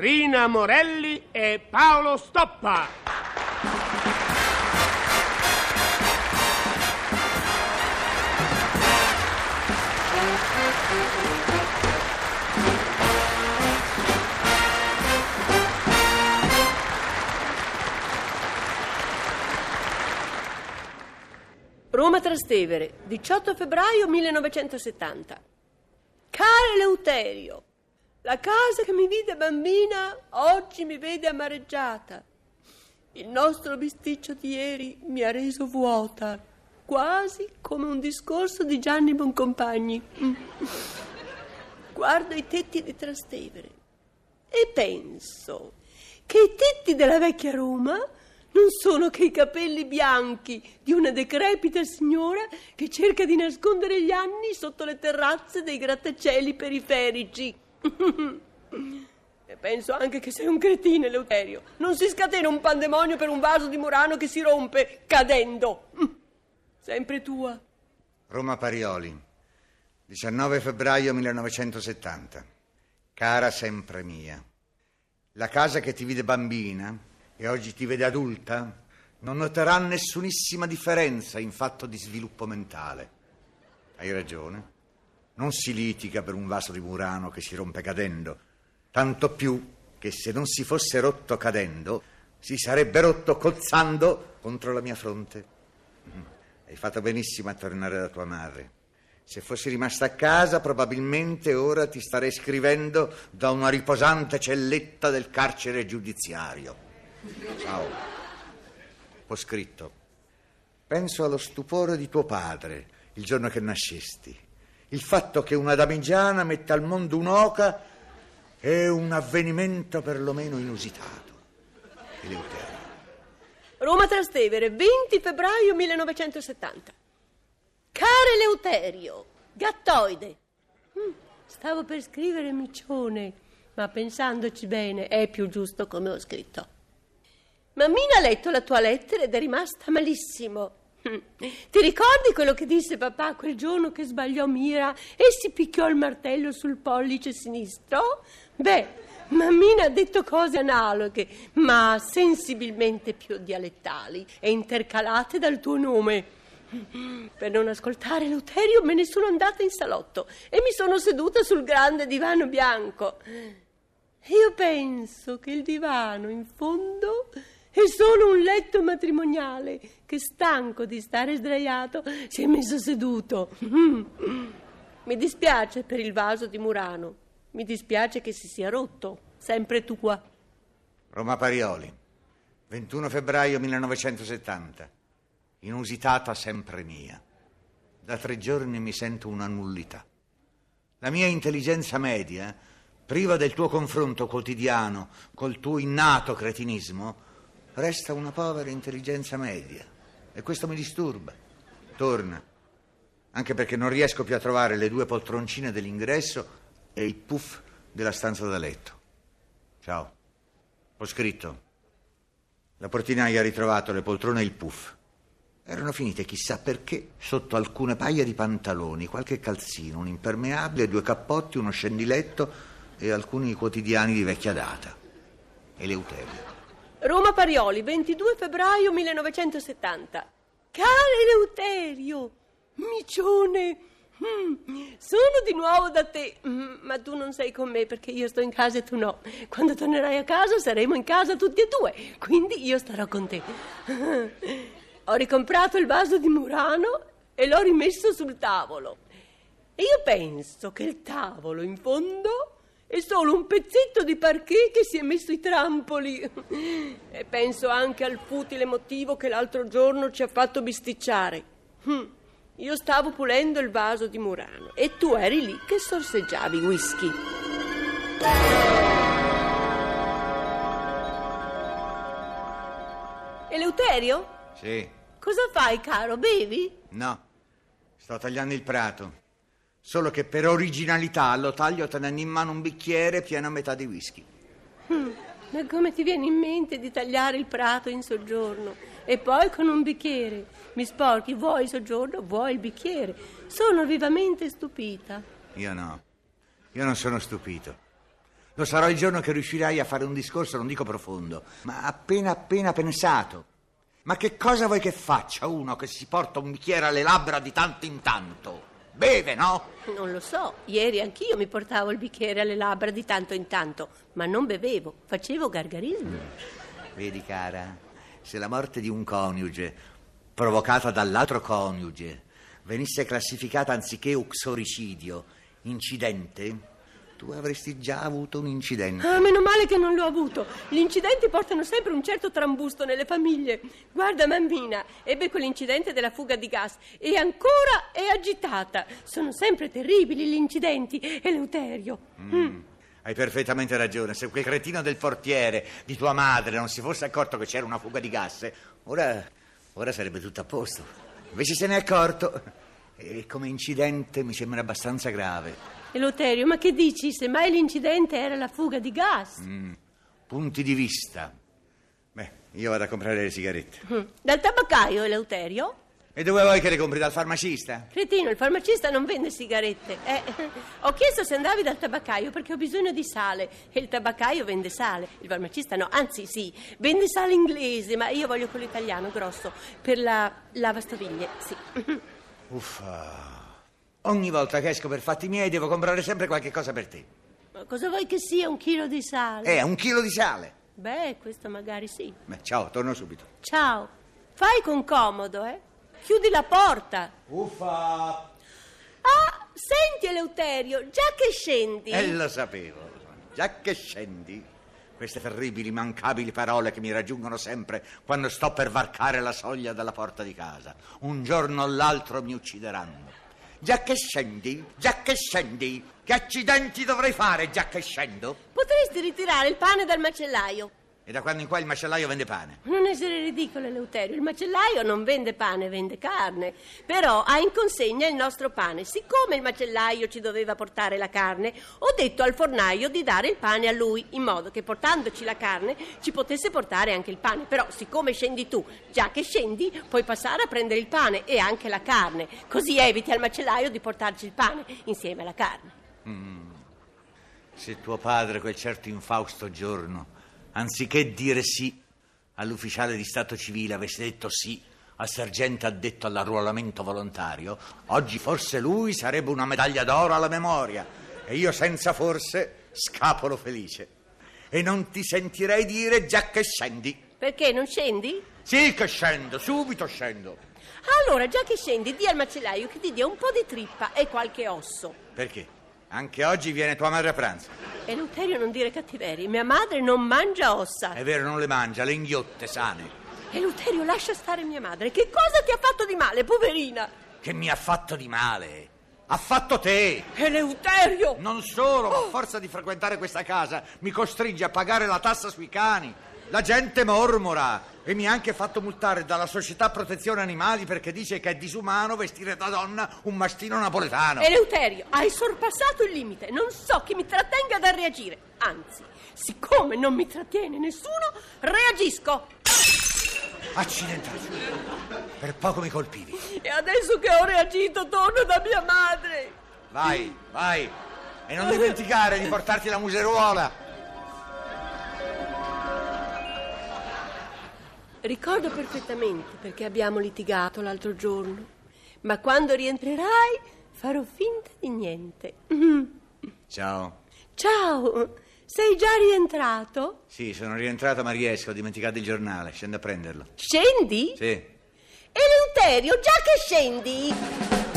Rina Morelli e Paolo Stoppa. Roma Trastevere, 18 febbraio 1970. Caro Eleuterio, la casa che mi vide bambina oggi mi vede amareggiata. Il nostro bisticcio di ieri mi ha reso vuota, quasi come un discorso di Gianni Boncompagni. Mm. Guardo i tetti di Trastevere e penso che i tetti della vecchia Roma non sono che i capelli bianchi di una decrepita signora che cerca di nascondere gli anni sotto le terrazze dei grattacieli periferici. E penso anche che sei un cretino, Eleuterio. Non si scatena un pandemonio per un vaso di Murano che si rompe cadendo. Sempre tua. Roma Parioli, 19 febbraio 1970. Cara sempre mia, la casa che ti vide bambina e oggi ti vede adulta non noterà nessunissima differenza in fatto di sviluppo mentale. Hai ragione. Non si litiga per un vaso di Murano che si rompe cadendo, tanto più che se non si fosse rotto cadendo, si sarebbe rotto cozzando contro la mia fronte. Mm. Hai fatto benissimo a tornare da tua madre. Se fossi rimasta a casa, probabilmente ora ti starei scrivendo da una riposante celletta del carcere giudiziario. Ciao. Ho scritto. Penso allo stupore di tuo padre il giorno che nascesti. Il fatto che una damigiana metta al mondo un'oca è un avvenimento perlomeno inusitato. Eleuterio. Roma Trastevere, 20 febbraio 1970. Caro Eleuterio, gattoide. Mm, Stavo per scrivere micione, ma pensandoci bene è più giusto come ho scritto. Mammina ha letto la tua lettera ed è rimasta malissimo. Ti ricordi quello che disse papà quel giorno che sbagliò mira e si picchiò il martello sul pollice sinistro? Beh, Mammina ha detto cose analoghe, ma sensibilmente più dialettali e intercalate dal tuo nome. Per non ascoltare Luterio me ne sono andata in salotto e mi sono seduta sul grande divano bianco. Io penso che il divano in fondo è solo un letto matrimoniale che, stanco di stare sdraiato, si è messo seduto. Mi dispiace per il vaso di Murano. Mi dispiace che si sia rotto. Sempre tua. Roma Parioli, 21 febbraio 1970. Inusitata sempre mia. Da tre giorni mi sento una nullità. La mia intelligenza media, priva del tuo confronto quotidiano col tuo innato cretinismo, resta una povera intelligenza media. E questo mi disturba. Torna. Anche perché non riesco più a trovare le due poltroncine dell'ingresso e il puff della stanza da letto. Ciao. Ho scritto. La portinaia ha ritrovato le poltrone e il puff. Erano finite chissà perché sotto alcune paia di pantaloni, qualche calzino, un impermeabile, due cappotti, uno scendiletto e alcuni quotidiani di vecchia data. Eleuterio. Roma Parioli, 22 febbraio 1970. Caro Eleuterio, micione, mm, sono di nuovo da te, Mm, ma tu non sei con me perché io sto in casa e tu no. Quando tornerai a casa saremo in casa tutti e due, quindi io starò con te. Ho ricomprato il vaso di Murano e l'ho rimesso sul tavolo. E io penso che il tavolo in fondo è solo un pezzetto di parquet che si è messo i trampoli. E penso anche al futile motivo che l'altro giorno ci ha fatto bisticciare. Hm, Io stavo pulendo il vaso di Murano e tu eri lì che sorseggiavi whisky. Eleuterio? Sì. Cosa fai, caro? Bevi? No. Sto tagliando il prato. Solo che per originalità lo taglio tenendo in mano un bicchiere pieno a metà di whisky. Hm, Ma come ti viene in mente di tagliare il prato in soggiorno? E poi con un bicchiere? Mi sporchi, vuoi il soggiorno, vuoi il bicchiere. Sono vivamente stupita. Io no. Io non sono stupito. Lo sarò il giorno che riuscirai a fare un discorso, non dico profondo, ma appena appena pensato. Ma che cosa vuoi che faccia uno che si porta un bicchiere alle labbra di tanto in tanto? Beve, no? Non lo so, ieri anch'io mi portavo il bicchiere alle labbra di tanto in tanto, ma non bevevo, facevo gargarismi. Vedi, cara, se la morte di un coniuge, provocata dall'altro coniuge, venisse classificata anziché uxoricidio, incidente, tu avresti già avuto un incidente. Ah, meno male che non l'ho avuto. Gli incidenti portano sempre un certo trambusto nelle famiglie. Guarda, mammina, ebbe quell'incidente della fuga di gas e ancora è agitata. Sono sempre terribili gli incidenti. Eleuterio. Mm. Hai perfettamente ragione. Se quel cretino del portiere di tua madre non si fosse accorto che c'era una fuga di gas, ora, ora sarebbe tutto a posto. Invece se ne è accorto. E come incidente mi sembra abbastanza grave. Eleuterio, ma che dici? Semmai l'incidente era la fuga di gas. Mm. Punti di vista. Beh, io vado a comprare le sigarette. Mm. Dal tabaccaio, Eleuterio? E dove vuoi che le compri dal farmacista? Cretino, il farmacista non vende sigarette. Eh, ho chiesto se andavi dal tabaccaio perché ho bisogno di sale e il tabaccaio vende sale. Il farmacista no, anzi sì, vende sale inglese, ma io voglio quello italiano grosso per la lavastoviglie, sì. Uffa. Ogni volta che esco per fatti miei devo comprare sempre qualche cosa per te. Ma cosa vuoi che sia un chilo di sale? Eh, un chilo di sale. Beh, questo magari sì. Beh, ciao, torno subito. Ciao. Fai con comodo, eh? Chiudi la porta. Uffa. Ah, senti Eleuterio, già che scendi. Eh, lo sapevo. Già che scendi. Queste terribili, mancabili parole che mi raggiungono sempre quando sto per varcare la soglia della porta di casa. Un giorno o l'altro mi uccideranno. Già che scendi, già che scendi, che accidenti dovrei fare già che scendo? Potresti ritirare il pane dal macellaio. E da quando in qua il macellaio vende pane? Non essere ridicolo, Eleuterio. Il macellaio non vende pane, vende carne. Però ha in consegna il nostro pane. Siccome il macellaio ci doveva portare la carne, ho detto al fornaio di dare il pane a lui, in modo che portandoci la carne ci potesse portare anche il pane. Però, siccome scendi tu, già che scendi, puoi passare a prendere il pane e anche la carne. Così eviti al macellaio di portarci il pane insieme alla carne. Mm. Se tuo padre quel certo infausto giorno anziché dire sì all'ufficiale di Stato civile, avesse detto sì al sergente addetto all'arruolamento volontario, oggi forse lui sarebbe una medaglia d'oro alla memoria e io senza forse scapolo felice. E non ti sentirei dire già che scendi. Perché non scendi? Sì che scendo, subito scendo. Allora, già che scendi, di al macellaio che ti dia un po' di trippa e qualche osso. Perché? Anche oggi viene tua madre a pranzo. Eleuterio, non dire cattiverie. Mia madre non mangia ossa. È vero, non le mangia, le inghiotte sane. Eleuterio, lascia stare mia madre. Che cosa ti ha fatto di male, poverina? Che mi ha fatto di male? Ha fatto te! Eleuterio! Non solo, ma a forza di frequentare questa casa mi costringe a pagare la tassa sui cani. La gente mormora e mi ha anche fatto multare dalla società protezione animali perché dice che è disumano vestire da donna un mastino napoletano. Eleuterio, hai sorpassato il limite. Non so chi mi trattenga da reagire. Anzi, siccome non mi trattiene nessuno, reagisco. Accidentato. Per poco mi colpivi. E adesso che ho reagito, torno da mia madre. Vai, vai. E non dimenticare di portarti la museruola. Ricordo perfettamente perché abbiamo litigato l'altro giorno, ma quando rientrerai farò finta di niente. Ciao. Ciao, sei già rientrato? Sì, sono rientrato ma riesco, ho dimenticato il giornale, scendo a prenderlo. Scendi? Sì. Eleuterio, già che scendi?